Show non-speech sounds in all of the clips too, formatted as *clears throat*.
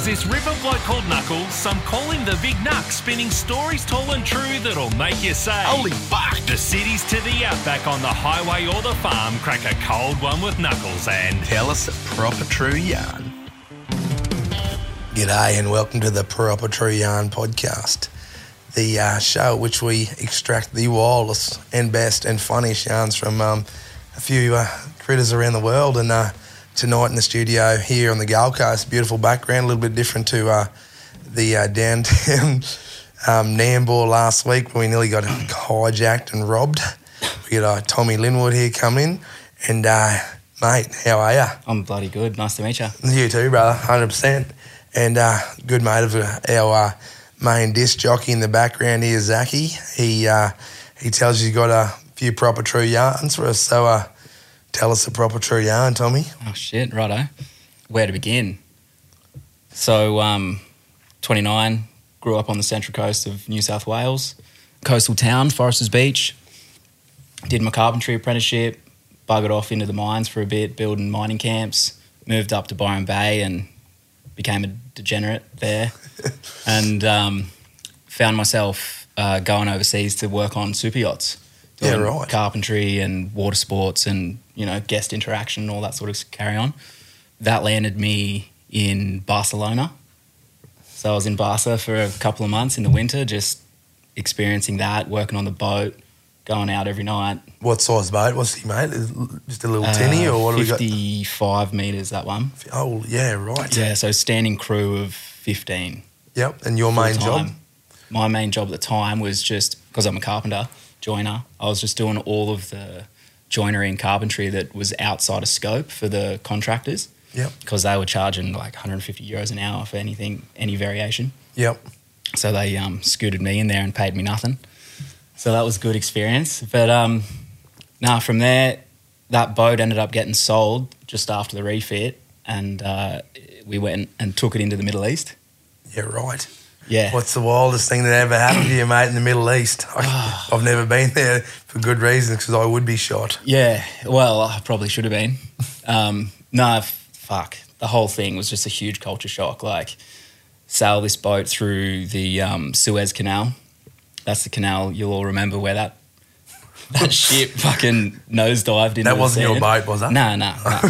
There's this river bloke called Knuckles, some call him the Big Knuck, spinning stories tall and true that'll make you say, Holy fuck. The cities to the outback on the highway or the farm, crack a cold one with Knuckles and Tell us a proper true yarn. G'day and welcome to the Proper True Yarn podcast, the uh, show at which we extract the wildest and best and funniest yarns from um, a few uh, critters around the world. And uh, tonight in the studio here on the Gold Coast, beautiful background, a little bit different to uh, the uh, downtown *laughs* um, Nambour last week when we nearly got hijacked and robbed. We got uh, Tommy Linwood here coming in. And, uh, mate, how are you? I'm bloody good. Nice to meet you. You too, brother, hundred percent. And uh, good mate of uh, our uh, main disc jockey in the background here, Zachy. He uh, he tells you he's got a few proper true yarns for us. So uh, tell us the proper true yarn, Tommy. Oh shit, righto. Where to begin? So, um, 29, grew up on the central coast of New South Wales, coastal town, Foresters Beach. Did my carpentry apprenticeship, buggered off into the mines for a bit, building mining camps. Moved up to Byron Bay and became a degenerate there, *laughs* and um, found myself uh, going overseas to work on super yachts. Yeah, right. Carpentry and water sports and you know guest interaction and all that sort of carry on. That landed me in Barcelona. So I was in Barca for a couple of months in the winter, just experiencing that, working on the boat, going out every night. What size boat was he, mate? Just a little tinny, Uh, or what have we got? 55 meters, that one. Oh, yeah, right. Yeah, so standing crew of 15. Yep. And your main full-time. job? My main job at the time was just because I'm a carpenter, joiner. I was just doing all of the joinery and carpentry that was outside of scope for the contractors Yep. because they were charging like 150 euros an hour for anything, any variation. Yep. So they um, scooted me in there and paid me nothing. So that was a good experience. But um, nah, from there, that boat ended up getting sold just after the refit, and uh, we went and took it into the Middle East. Yeah, right. Yeah. What's the wildest thing that ever happened to you, mate, in the Middle East? I, I've never been there for good reasons because I would be shot. Yeah, well, I probably should have been. Um, no, fuck. The whole thing was just a huge culture shock. Like, sail this boat through the um, Suez Canal. That's the canal you'll all remember where that *laughs* that ship fucking nosedived into That wasn't your boat, was it? No, no, no.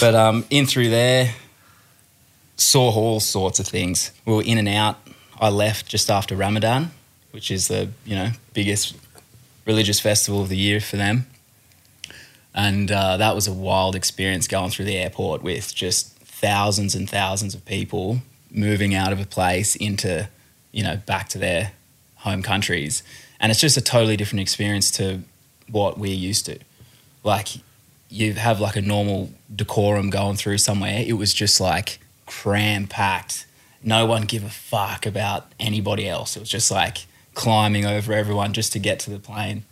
but um, in through there, saw all sorts of things. We were in and out. I left just after Ramadan, which is the you know biggest religious festival of the year for them. And uh, that was a wild experience going through the airport with just thousands and thousands of people moving out of a place into, you know, back to their home countries. And it's just a totally different experience to what we're used to. Like, you have like a normal decorum going through somewhere. It was just like cram packed. No one give a fuck about anybody else. It was just like climbing over everyone just to get to the plane.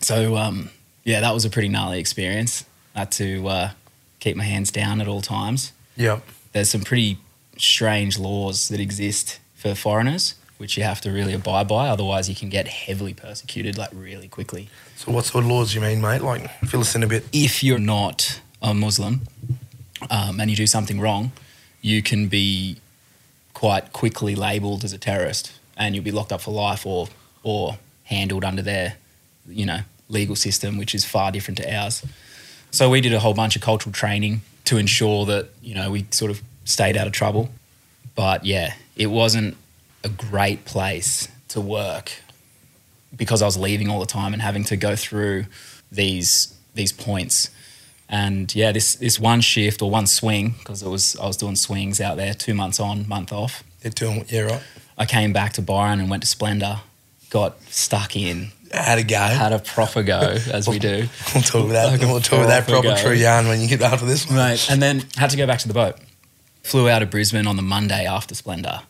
So um, yeah, that was a pretty gnarly experience. I had to uh, keep my hands down at all times. Yep. There's some pretty strange laws that exist for foreigners, which you have to really abide by. Otherwise, you can get heavily persecuted like really quickly. So what sort of laws do you mean, mate? Like, fill us in a bit. If you're not a Muslim um, and you do something wrong, you can be quite quickly labelled as a terrorist, and you'll be locked up for life or or handled under their, you know, legal system, which is far different to ours. So we did a whole bunch of cultural training to ensure that you know we sort of stayed out of trouble. But yeah, it wasn't a great place to work because I was leaving all the time and having to go through these these points. And yeah, this this one shift or one swing because it was I was doing swings out there, two months on, month off. Doing, yeah, right. I came back to Byron and went to Splendour, got stuck in, Had a go. had a proper go as we do. *laughs* we'll talk about Like that. We'll talk about that proper proper go. true yarn when you get after this one. Right. And then had to go back to the boat. Flew out of Brisbane on the Monday after Splendour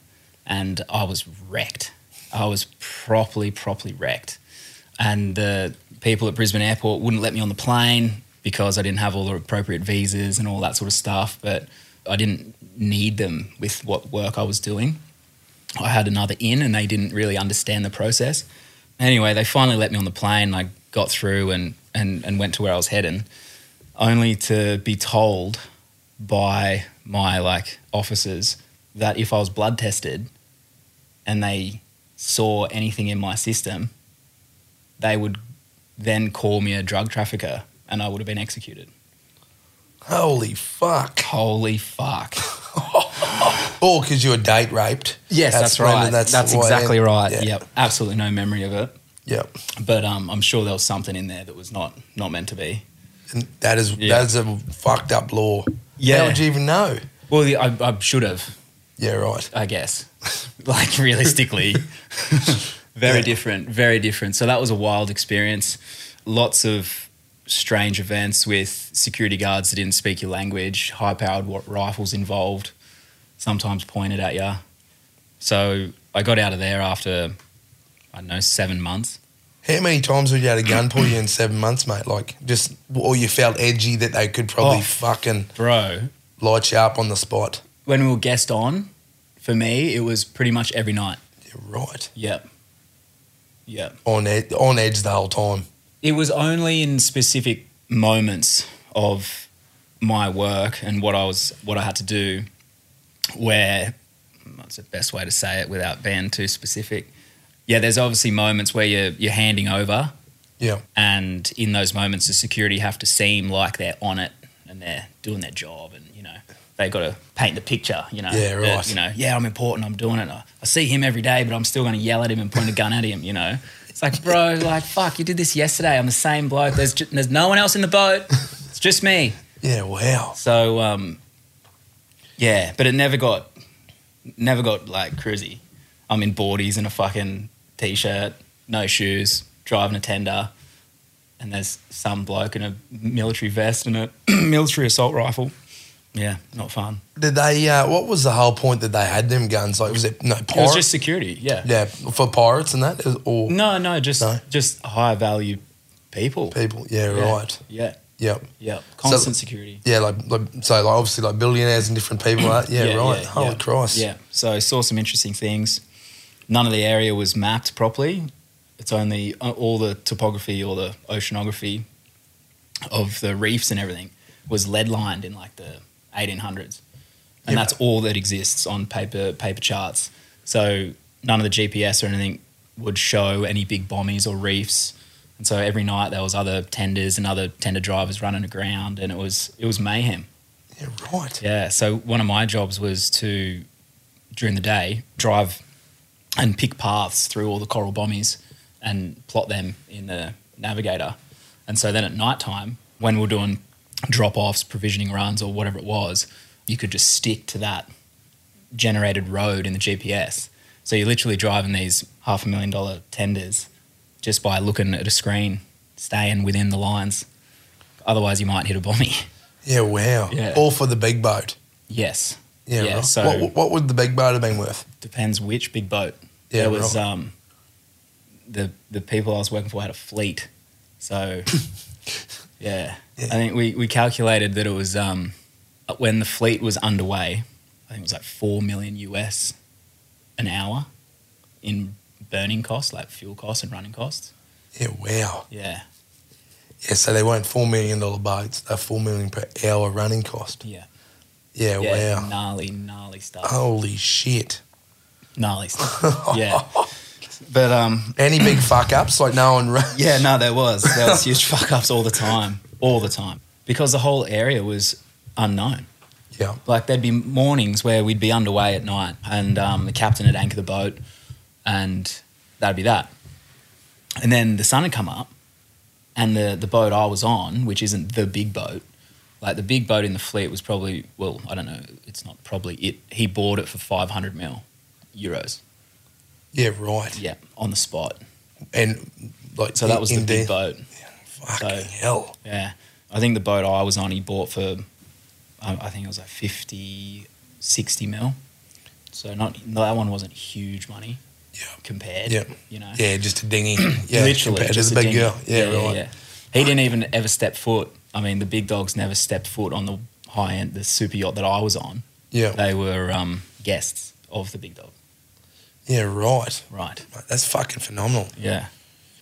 and I was wrecked. I was properly, properly wrecked. And the people at Brisbane Airport wouldn't let me on the plane because I didn't have all the appropriate visas and all that sort of stuff. But I didn't need them with what work I was doing. I had another in and they didn't really understand the process. Anyway, they finally let me on the plane. I got through and, and, and went to where I was heading, only to be told by my like officers that if I was blood tested and they saw anything in my system, they would then call me a drug trafficker and I would have been executed. Holy fuck. Holy fuck. *laughs* Or because you were date raped. Yes, that's, when- right. That's, why- exactly right. Yeah. Yep. Absolutely no memory of it. Yep. But um, I'm sure there was something in there that was not not meant to be. And that is Yeah. that's a fucked up law. Yeah. How would you even know? Well, I, I should have, Yeah, right. I guess. *laughs* like realistically, *laughs* very Yeah. different, very different. So that was a wild experience. Lots of strange events with security guards that didn't speak your language, high-powered rifles involved, sometimes pointed at you. So I got out of there after I don't know seven months. How many times have you had a gun pull you in seven months, mate? Like just or you felt edgy that they could probably Oh. fucking Bro, light you up on the spot. when we were guest on, for me, it was pretty much every night. You're right. Yep. Yep. On ed- on edge the whole time. It was only in specific moments of my work and what I was what I had to do where what's the best way to say it without being too specific. Yeah, there's obviously moments where you're you're handing over Yeah. and in those moments the security have to seem like they're on it and they're doing their job and you know they got to paint the picture you know Yeah, that, right. you know yeah i'm important i'm doing it I, I see him every day but i'm still going to yell at him and point a gun at him you know it's like bro like fuck you did this yesterday. I'm the same bloke. There's ju- there's no one else in the boat. It's just me. Yeah, wow. so um yeah but it never got never got like cruisy. I'm in boardies and a fucking t-shirt no shoes driving a tender and there's some bloke in a military vest and a *clears throat* military assault rifle yeah not fun Did they uh, what was the whole point that they had them guns? Like was it no it was just security yeah yeah, for pirates and that or no no just No? just high value people people. Yeah, Yeah. right. yeah Yep. yeah constant security Yeah, like, like so like obviously like billionaires and different people like *coughs* yeah, right. Holy yeah. Christ. Yeah. So I saw some interesting things. None of the area was mapped properly. It's only uh, all the topography or the oceanography of the reefs and everything was lead lined in like the 1800s. And Yeah. that's all that exists on paper paper charts. So none of the GPS or anything would show any big bommies or reefs. And so every night there was other tenders and other tender drivers running aground and it was it was mayhem. Yeah, right. Yeah. So one of my jobs was to, during the day, drive and pick paths through all the coral bommies and plot them in the navigator. And so then at night time, when we're doing drop offs, provisioning runs, or whatever it was, you could just stick to that generated road in the GPS. So you're literally driving these half a million dollar tenders just by looking at a screen, staying within the lines. Otherwise, you might hit a bombie. Yeah, wow. Yeah. All for the big boat. yes. Yeah, Yeah, right. so- what, what would the big boat have been worth? depends which big boat. Yeah, there was right. um, the the people I was working for had a fleet, so *laughs* yeah. Yeah. I think we we calculated that it was um, when the fleet was underway. I think it was like four million US an hour in burning costs, like fuel costs and running costs. Yeah, wow. Yeah, Yeah, so they weren't four million dollar boats; they're four million per hour running cost. yeah, Yeah, yeah. wow. Gnarly, gnarly stuff. Holy shit! Gnarly stuff. *laughs* yeah, but um, Any big *clears throat* fuck ups? Like no one. Yeah, no, there was. There was *laughs* huge fuck ups all the time, all the time, because the whole area was unknown. yeah, Like there'd be mornings where we'd be underway at night, and um, the captain would anchor the boat, and that'd be that. And then the sun had come up, and the the boat I was on, which isn't the big boat, like the big boat in the fleet was probably well, I don't know, it's not probably it. He bought it for five hundred mil, euros. Yeah, right. Yeah, on the spot. And like So that was the big there- boat. Fucking So- hell. Yeah, I think the boat I was on, he bought for, I I think it was like 50, 60 mil. So not that one wasn't huge money. Yeah. Compared. Yeah. You know. Yeah, just a dinghy. *clears throat* Yeah, Literally, compared to just the a big dinghy. girl. Yeah, right. He didn't even ever step foot. I mean, the big dogs never stepped foot on the high end, the super yacht that I was on. Yeah, They were um, guests of the big dog. Yeah, right. Right. Mate, That's fucking phenomenal. Yeah.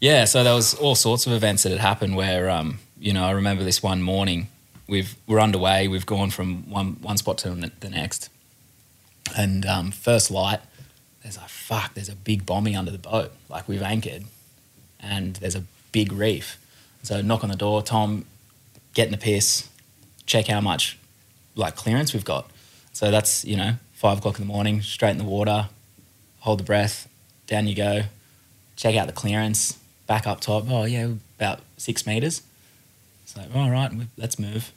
Yeah. So there was all sorts of events that had happened where, um, you know, I remember this one morning. We've we're underway. We've gone from one one spot to the the next, and um, first light, there's like fuck. There's a big bommie under the boat. Like we've anchored, and there's a big reef. So knock on the door. Tom, get in the piss. Check how much like clearance we've got. So that's you know five o'clock in the morning, straight in the water. Hold the breath. Down you go check out the clearance, back up top. Oh yeah, about six meters. So all right, let's move.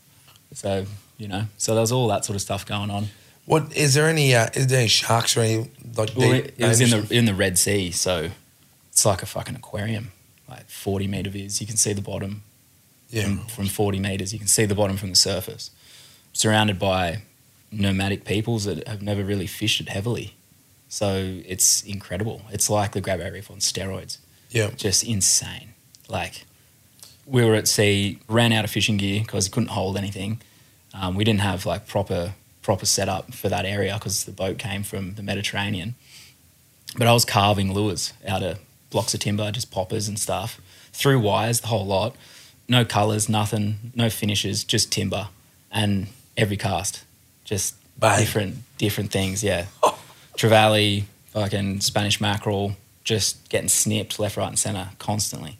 So you know, so there was all that sort of stuff going on. What is there any? Uh, is there any sharks or any like? Well, it, it was in the in the Red Sea, so it's like a fucking aquarium, like forty meter views. You can see the bottom yeah. from, from forty meters. You can see the bottom from the surface. Surrounded by nomadic peoples that have never really fished it heavily, so it's incredible. It's like the Grab Reef on steroids. Yeah. just insane. Like we were at sea, ran out of fishing gear because it couldn't hold anything. Um, we didn't have like proper proper setup for that area because the boat came from the Mediterranean. But I was carving lures out of blocks of timber, just poppers and stuff, through wires, the whole lot. No colours, nothing, no finishes, just timber, and every cast, just Bang. different different things. Yeah, *laughs* trevally, fucking Spanish mackerel, just getting snipped left, right, and centre constantly.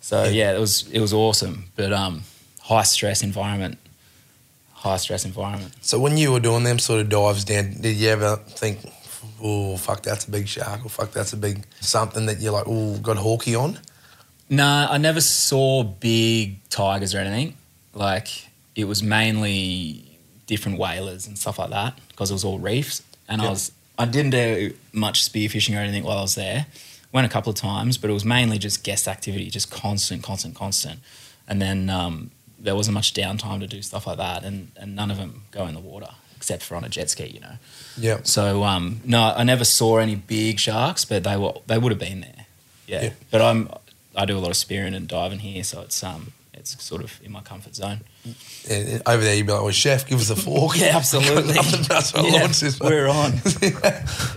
So Yeah. yeah, it was it was awesome, but um, high stress environment, high stress environment. So when you were doing them sort of dives down, did you ever think, "Oh fuck, that's a big shark," or "Fuck, that's a big something that you're like, oh, got hawky on"? Nah, I never saw big tigers or anything. Like it was mainly different whalers and stuff like that because it was all reefs. And Yeah. I was I didn't do much spearfishing or anything while I was there. Went a couple of times, but it was mainly just guest activity, just constant, constant, constant. And then um, there wasn't much downtime to do stuff like that, and, and none of them go in the water except for on a jet ski, you know. Yeah. So um, no, I never saw any big sharks, but they were they would have been there. Yeah. Yeah. But I'm I do a lot of spearing and diving here, so it's um it's sort of in my comfort zone. And over there, you'd be like, "Well, chef, give us a fork." *laughs* Yeah, absolutely. *laughs* Else to *laughs* Yeah, launch this one. we're on.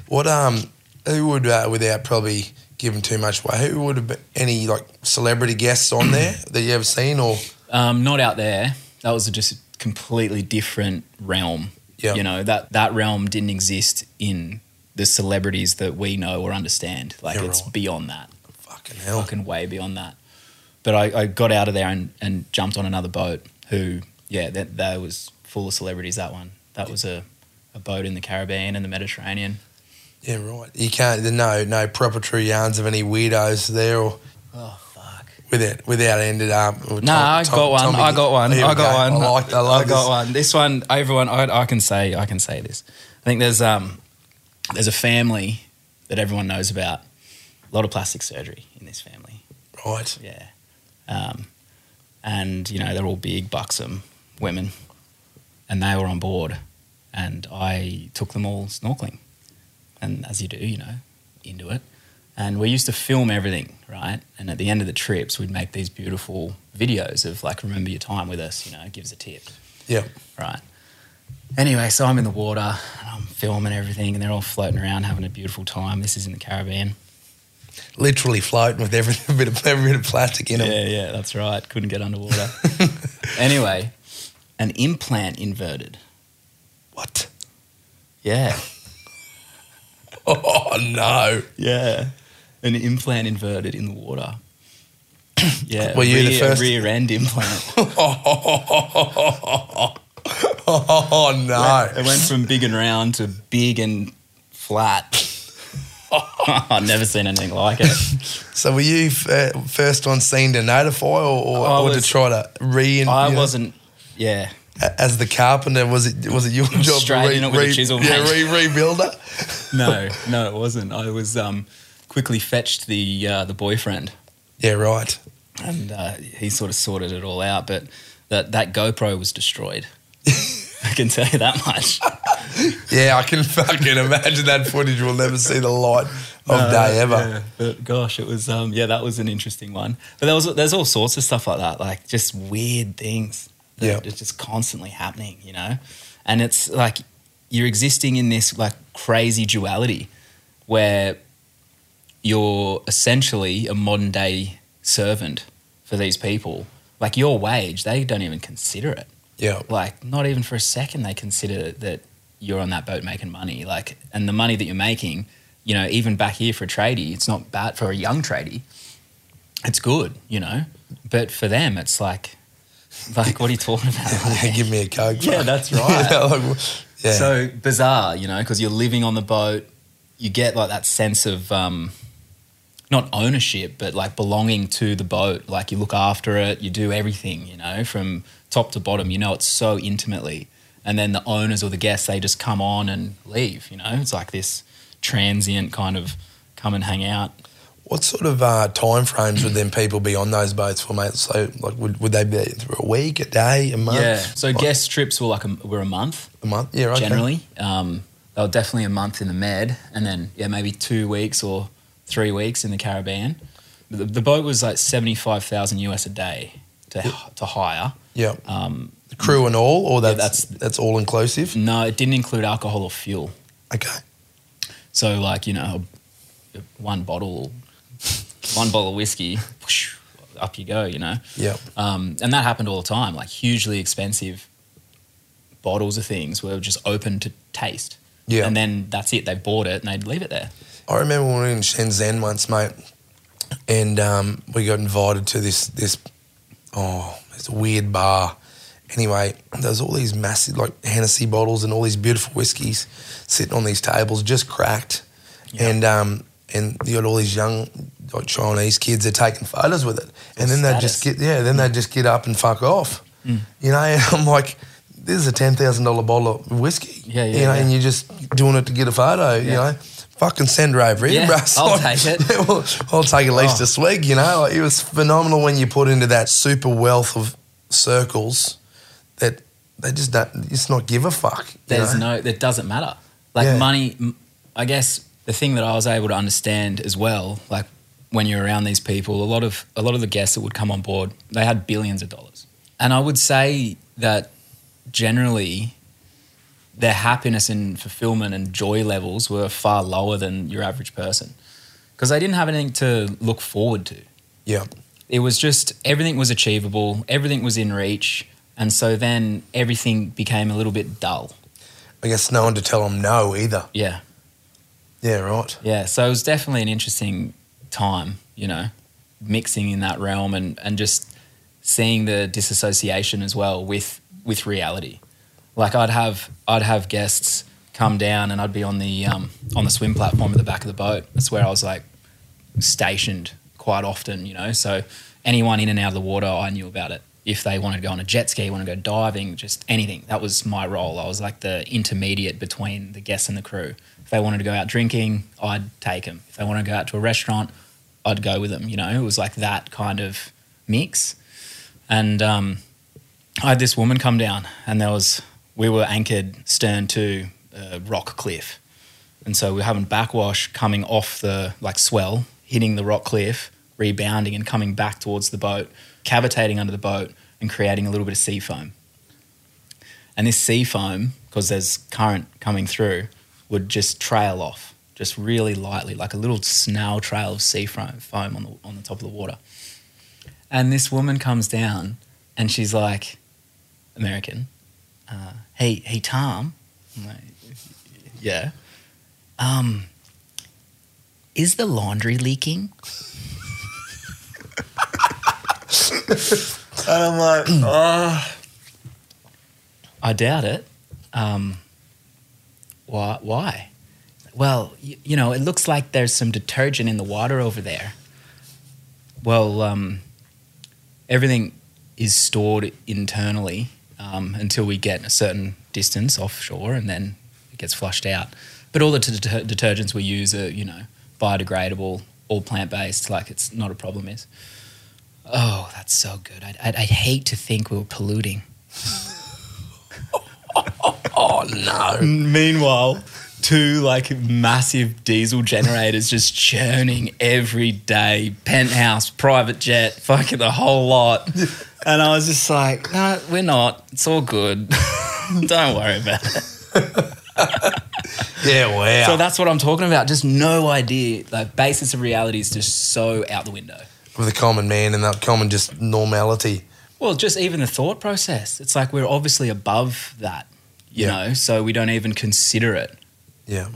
what um, who would uh, without probably giving too much away? Who would have been any like celebrity guests on there *clears throat* that you ever seen or? Um, not out there. That was just a completely different realm. Yeah. You know that that realm didn't exist in the celebrities that we know or understand. Like it's right. beyond that. Fucking hell. fucking way beyond that. But I, I got out of there and, and jumped on another boat. Who, yeah, that that was full of celebrities. That one, that was a, a boat in the Caribbean and the Mediterranean. Yeah, right. You can't. There's no no proper true yarns of any weirdos there or Oh fuck! without without ended up. with No, Tom- I Tom- got one. Tommy- I got one. I got go. one. I like. I love I got this. one. This one, everyone. I, I can say. I can say this. I think there's um there's a family that everyone knows about. A lot of plastic surgery in this family. Right. Yeah. Um, and, you know, they're all big, buxom women. And they were on board. And I took them all snorkeling. And as you do, you know, into it. And we used to film everything, right? And at the end of the trips, we'd make these beautiful videos of, like, remember your time with us, you know, give us a tip, Yeah. right? Anyway, so I'm in the water and I'm filming everything, and they're all floating around having a beautiful time. This is in the Caribbean. Literally floating with every *laughs* bit of every bit of plastic in them. Yeah, yeah, that's right. Couldn't get underwater. *laughs* anyway, an implant inverted. What? Yeah. *laughs* Oh no. Yeah. An implant inverted in the water. *clears throat* yeah. Were you the first- rear end implant? Oh no. It went from big and round to big and flat. *laughs* I've never seen anything like it. *laughs* So were you f- uh, first on scene to notify or, or, or to try to re? I you know? wasn't. Yeah. as the carpenter, was it was it your *laughs* job to with a chisel, yeah, re- rebuild it? no, no, it wasn't. I was um, quickly fetched the uh, the boyfriend, Yeah, right. and uh, he sort of sorted it all out. But that that GoPro was destroyed. I can tell you that much. Yeah, I can *laughs* fucking imagine that footage will never see the light of day ever. Yeah, but gosh, it was um, yeah, that was an interesting one. But there was there's all sorts of stuff like that, like just weird things that Yeah. are just constantly happening, you know. And it's like you're existing in this like crazy duality where you're essentially a modern day servant for these people. Like your wage, they don't even consider it Yeah, like not even for a second they consider that you're on that boat making money like and the money that you're making you know even back here for a tradie it's not bad for a young tradie it's good you know but for them it's like like what are you talking about *laughs* Like, give me a coke. Yeah, that's *laughs* right. yeah, like, yeah. so bizarre you know because you're living on the boat you get like that sense of um not ownership but like belonging to the boat like you look after it you do everything you know from top to bottom you know it's so intimately and then the owners or the guests they just come on and leave you know it's like this transient kind of come and hang out What sort of uh, time frames would then people be on those boats for, mate? So, like, would, would they be for a week, a day, a month? yeah so Like, guest trips were like a, were a month a month. Yeah, okay. generally. Um, they were definitely a month in the Med, and then yeah, maybe two weeks or three weeks in the Caribbean. The, the boat was like seventy five thousand US a day to to hire. Yeah, Um, the crew and all, or that's that's- that's, all inclusive. no, it didn't include alcohol or fuel. Okay. So like you know, one bottle, one bottle of whiskey, *laughs* up you go. You know. Yeah. Um, and that happened all the time. Like hugely expensive bottles of things were just open to taste. Yeah. And then that's it. They bought it and they'd leave it there. I remember when we were in Shenzhen once, mate, and um, we got invited to this this oh, it's a weird bar. Anyway, there's all these massive like Hennessy bottles and all these beautiful whiskies sitting on these tables, just cracked, Yeah. and um, and you got all these young like Chinese kids that are taking photos with it, and then they just get yeah, then they just get up and fuck off, Mm. you know. *laughs* I'm like, this is a ten thousand dollar bottle of whiskey, Yeah, yeah, you know, yeah. and you're just doing it to get a photo, you know. Fucking send her over here, Yeah, bro. I'll *laughs* take it. *laughs* Yeah, well, I'll take at least Oh. a swig, you know. Like, it was phenomenal when you put into that super wealth of circles that they just don't, just not give a fuck. There's know? no, that doesn't matter. Like Yeah. money, I guess the thing that I was able to understand as well, like when you're around these people, a lot of a lot of the guests that would come on board, they had billions of dollars, and I would say that generally their happiness and fulfillment and joy levels were far lower than your average person because they didn't have anything to look forward to. Yeah. it was just everything was achievable, everything was in reach, and so then everything became a little bit dull. I guess no one to tell them no either. Yeah, Yeah, right. yeah. So it was definitely an interesting time, you know, mixing in that realm and and just seeing the disassociation as well with with reality. Like I'd have I'd have guests come down and I'd be on the um, on the swim platform at the back of the boat. That's where I was like stationed quite often, you know. So anyone in and out of the water, I knew about it. If they wanted to go on a jet ski, want to go diving, just anything. That was my role. I was like the intermediate between the guests and the crew. If they wanted to go out drinking, I'd take them. If they wanted to go out to a restaurant, I'd go with them. You know, it was like that kind of mix. And um, I had this woman come down, and there was we were anchored stern to a rock cliff, and so we we're having backwash coming off the like swell, hitting the rock cliff, rebounding and coming back towards the boat, cavitating under the boat, and creating a little bit of sea foam. And this sea foam, because there's current coming through, would just trail off, just really lightly, like a little snail trail of sea foam, on the on the top of the water. And this woman comes down, and she's like, American, uh, hey, hey, Tom, like, yeah, um, is the laundry leaking? *laughs* and I'm like, oh, I doubt it. Um, why? Why? Well, you, you know, it looks like there's some detergent in the water over there. Well, um, everything is stored internally um, until we get a certain distance offshore, and then it gets flushed out. But all the deter- detergents we use are, you know, biodegradable, all plant based. Like it's not a problem. Is oh, that's so good. I'd, I'd, I'd hate to think we were polluting. *laughs* Oh no. Meanwhile, two like massive diesel generators just churning every day, penthouse, private jet, fucking the whole lot. And I was just like, no, we're not. It's all good. *laughs* Don't worry about it. Yeah, wow. So that's what I'm talking about. Just no idea. Like basis of reality is just so out the window. With the common man and that common just normality. Well, just even the thought process. It's like we're obviously above that, you Yeah. know, so we don't even consider it. Yeah.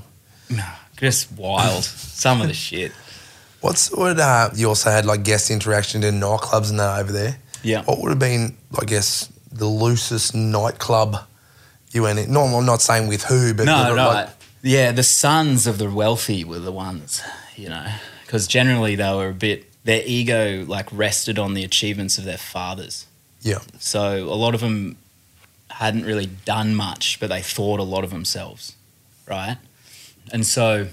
Just wild. *laughs* Some of the shit. What's what uh, you also had like guest interaction in nightclubs and that over there? Yeah. What would have been, I guess, the loosest nightclub you went in? No, I'm not saying with who, but No, no. like- yeah, the sons of the wealthy were the ones, you know, because generally they were a bit, their ego like rested on the achievements of their fathers. yeah, So a lot of them hadn't really done much, but they thought a lot of themselves, right? And so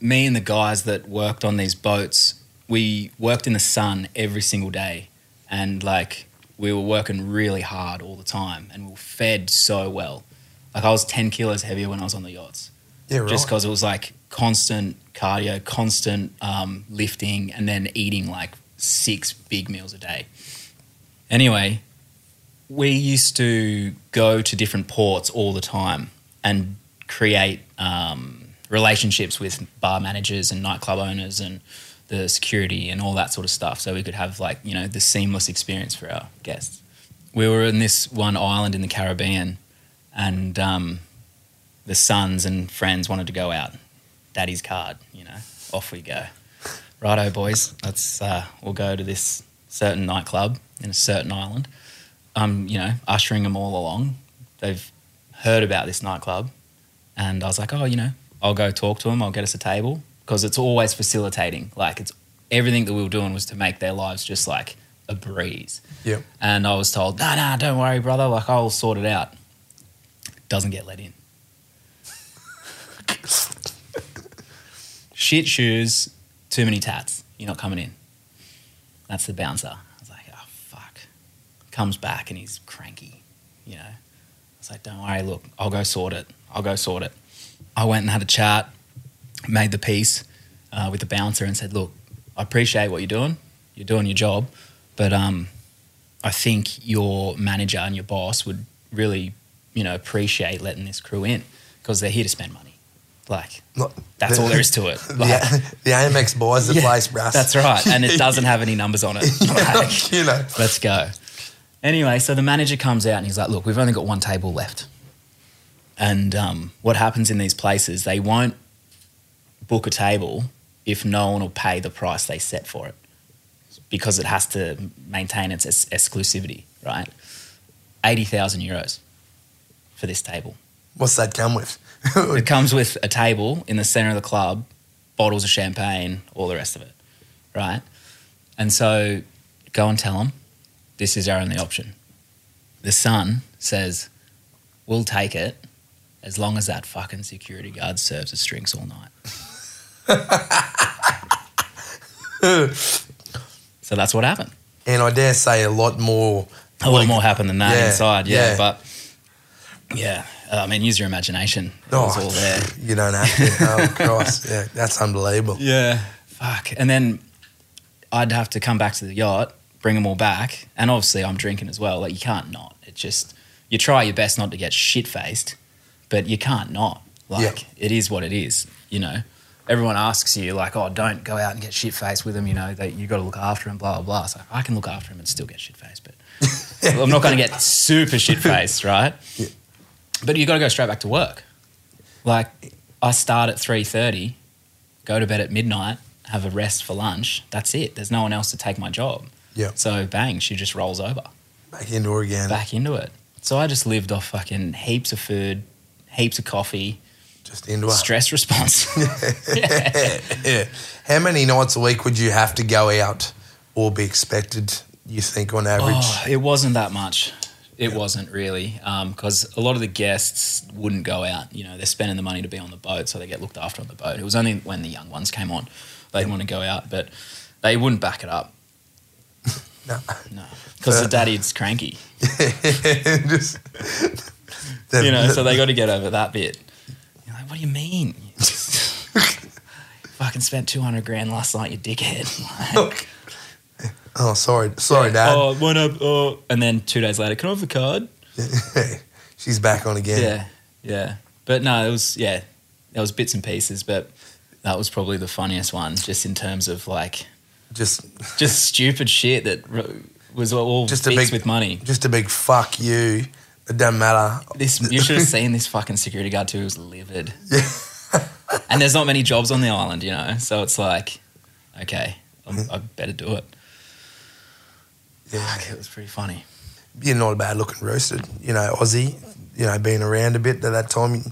me and the guys that worked on these boats, we worked in the sun every single day. And like we were working really hard all the time and we were fed so well. Like I was 10 kilos heavier when I was on the yachts yeah, right. just because it was like constant cardio, constant um, lifting, and then eating like six big meals a day. Anyway, we used to go to different ports all the time and create um, relationships with bar managers and nightclub owners and the security and all that sort of stuff so we could have like you know the seamless experience for our guests we were in this one island in the caribbean and um, the sons and friends wanted to go out. Daddy's card, you know, off we go. Righto, boys, let's uh, we'll go to this certain nightclub in a certain island. I'm, you know, ushering them all along. They've heard about this nightclub, and I was like, oh, you know, I'll go talk to them. I'll get us a table because it's always facilitating. Like it's everything that we were doing was to make their lives just like a breeze. yeah, And I was told, no, no, don't worry, brother. Like, I'll sort it out. Doesn't get let in. Shit shoes, too many tats. You're not coming in. That's the bouncer. I was like, oh, fuck. Comes back and he's cranky, you know. I was like, don't worry, look, I'll go sort it. I'll go sort it. I went and had a chat, made the peace uh, with the bouncer and said, look, I appreciate what you're doing. You're doing your job. But um, I think your manager and your boss would really, you know, appreciate letting this crew in because they're here to spend money. Like Not- that's all there is to it. *laughs* Like, the, the Amex buys the *laughs* yeah, place, bruh. That's right, and it doesn't have any numbers on it. *laughs* Like, you know, let's go. Anyway, so the manager comes out and he's like, "Look, we've only got one table left." And um, what happens in these places? They won't book a table if no one will pay the price they set for it, because it has to maintain its ex- exclusivity, right? Eighty thousand euros for this table. What's that come with? *laughs* It comes with a table in the center of the club, bottles of champagne, all the rest of it, right? And so go and tell them this is our only option. The son says, We'll take it as long as that fucking security guard serves us drinks all night. *laughs* so that's what happened. and I dare say a lot more. A lot more happened than that Yeah, inside, yeah. yeah. But yeah, I mean, use your imagination. It Oh, was all there. You don't have to. Oh, *laughs* Christ. Yeah, that's unbelievable. Yeah. Fuck. And then I'd have to come back to the yacht, bring them all back, and obviously I'm drinking as well. Like you can't not. It's just you try your best not to get shit faced, but you can't not. Like it is what it is. You know. Everyone asks you like, "Oh, don't go out and get shit faced with them." You know that you got to look after him. Blah blah blah. So I can look after him and still get shit faced, but *laughs* I'm not going to get super shit faced, right? But you got to go straight back to work. Like I start at three thirty, go to bed at midnight, have a rest for lunch. That's it. There's no one else to take my job. Yeah. So bang, she just rolls over Back into it again. back into it. So I just lived off fucking heaps of food, heaps of coffee, Just into it. stress response. *laughs* *laughs* yeah. How many nights a week would you have to go out or be expected, you think, on average? Oh, it wasn't that much. It wasn't really um, because a lot of the guests wouldn't go out. You know, they're spending the money to be on the boat, so they get looked after on the boat. It was only when the young ones came on they'd want to go out, but they wouldn't back it up. *laughs* No. No, because the daddy's cranky. *laughs* Just, *laughs* You know, so they got to get over that bit. You're like, what do you mean? Fucking spent two hundred grand last night, you dickhead. Like, oh, sorry, sorry, Dad. Oh, one up. Oh, and then two days later, can I have the card? *laughs* She's back on again. Yeah, yeah. But no, it was yeah, there was bits and pieces, but that was probably the funniest one, just in terms of like Just, just *laughs* stupid shit that was all Just just a big- with money. just a big fuck you. It doesn't matter. This *laughs* you should have seen this fucking security guard too. He was livid. Yeah. and there's not many jobs on the island, you know. So it's like, okay, I'm, I better do it. Yeah. It was pretty funny. You're not a bad looking roasted. You know, Aussie. You know, being around a bit at that time,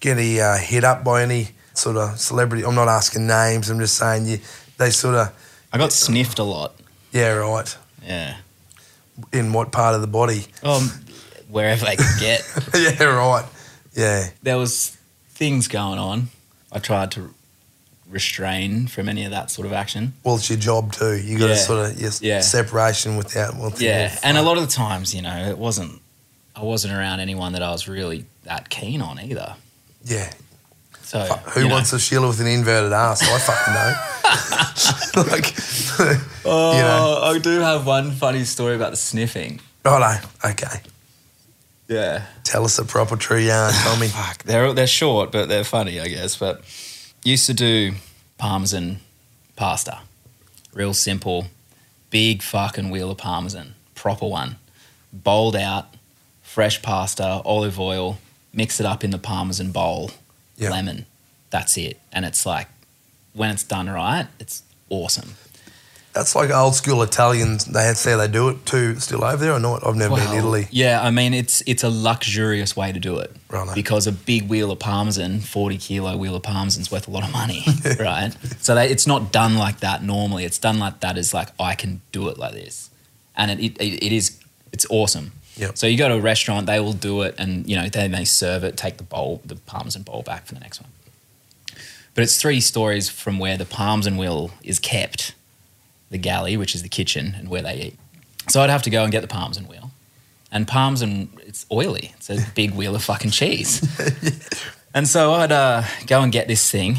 get any uh, hit up by any sort of celebrity. I'm not asking names. I'm just saying you. They sort of I got sniffed a lot. yeah right. Yeah. In what part of the body? Um, wherever they could get. *laughs* yeah right. Yeah there was things going on. I tried to restrain from any of that sort of action. well, it's your job too. You got to Yeah. sort of yes, Yeah. separation without. Well, Yeah, and a lot of the times, you know, it wasn't. I wasn't around anyone that I was really that keen on either. yeah. So Who you know. wants a Sheila with an inverted ass? I fucking know. *laughs* like, *laughs* Oh, you know. I do have one funny story about the sniffing. righto, okay. Yeah. Tell us a proper true yarn, Tommy. *laughs* Fuck, they're they're short, but they're funny, I guess. But used to do parmesan pasta, real simple, big fucking wheel of parmesan, proper one, bowled out, fresh pasta, olive oil, mix it up in the parmesan bowl, Yeah. lemon. That's it, and it's like when it's done right, it's awesome. That's like old school Italians. They had say they do it too. Still over there or not? I've never been in Italy. Yeah, I mean it's it's a luxurious way to do it. Righto. Because a big wheel of parmesan, forty kilo wheel of parmesan's worth a lot of money, *laughs* right? So they, it's not done like that normally. It's done like that is like I can do it like this, and it it, it is it's awesome. Yep. So you go to a restaurant, they will do it, and you know they they serve it, take the bowl, the parmesan bowl back for the next one. But it's three stories from where the parmesan wheel is kept, the galley, which is the kitchen, and where they eat. So I'd have to go and get the parmesan wheel. And parmesan it's oily. It's a big wheel of fucking cheese. *laughs* and so I'd uh, go and get this thing,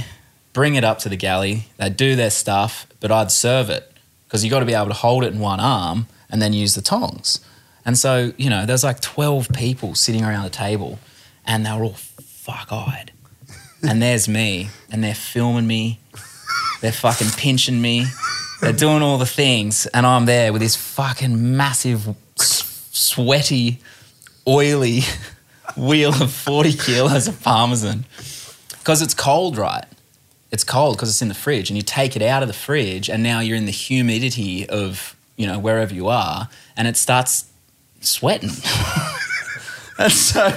bring it up to the galley. They'd do their stuff, but I'd serve it because you've got to be able to hold it in one arm and then use the tongs. And so, you know, there's like 12 people sitting around the table and they were all fuck eyed. *laughs* And there's me, and they're filming me. They're fucking pinching me. They're doing all the things, and I'm there with this fucking massive, sweaty, oily *laughs* wheel of 40 kilos of parmesan. Because it's cold, right? It's cold because it's in the fridge, and you take it out of the fridge, and now you're in the humidity of, you know, wherever you are, and it starts sweating. *laughs* and so,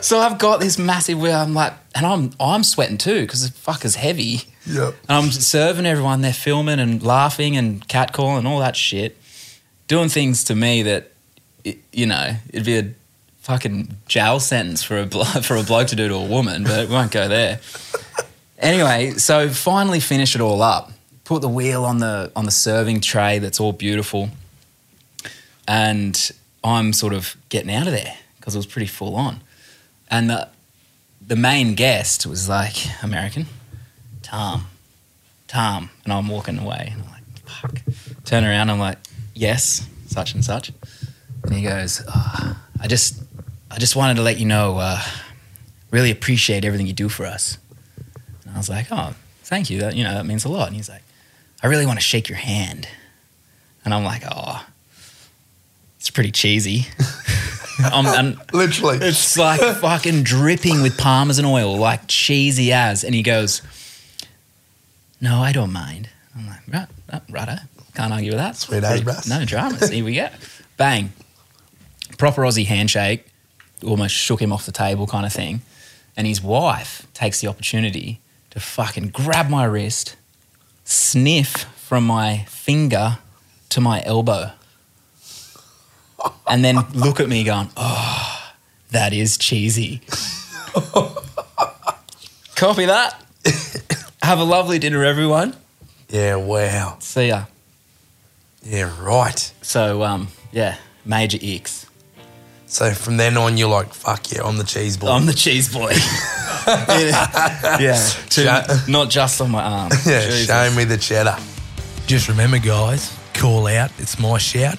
so I've got this massive wheel. I'm like, and I'm I'm sweating too because the fucker's heavy. Yep. And I'm serving everyone. They're filming and laughing and catcalling and all that shit, doing things to me that, it, you know, it'd be a fucking jail sentence for a blo- *laughs* for a bloke to do to a woman, but we won't go there. Anyway, so finally finish it all up. Put the wheel on the on the serving tray that's all beautiful, and I'm sort of getting out of there because it was pretty full on. And the the main guest was like American, Tom, Tom, and I'm walking away, and I'm like, fuck. Turn around, I'm like, yes, such and such, and he goes, "Ah, I just, I just wanted to let you know, uh, really appreciate everything you do for us. And I was like, oh, thank you, that you know that means a lot. And he's like, I really want to shake your hand, and I'm like, oh, it's pretty cheesy. *laughs* I'm, I'm, Literally. it's like fucking dripping with parmesan oil, like cheesy as. And he goes, No, I don't mind. I'm like, Right, right, righto. Can't argue with that. Sweet as, bruss. No dramas. Here we go. Bang. Proper Aussie handshake. Almost shook him off the table kind of thing. And his wife takes the opportunity to fucking grab my wrist, sniff from my finger to my elbow. And then look at me going, oh, that is cheesy. Copy that. Have a lovely dinner, everyone. Yeah, wow. See ya. Yeah, right. So, um, yeah, major icks. So from then on, you're like, fuck yeah, I'm the cheese boy. I'm the cheese boy. *laughs* yeah, yeah. To- Sha- not just on my arm. *laughs* yeah, Jesus. show me the cheddar. Just remember, guys, call out, it's my shout,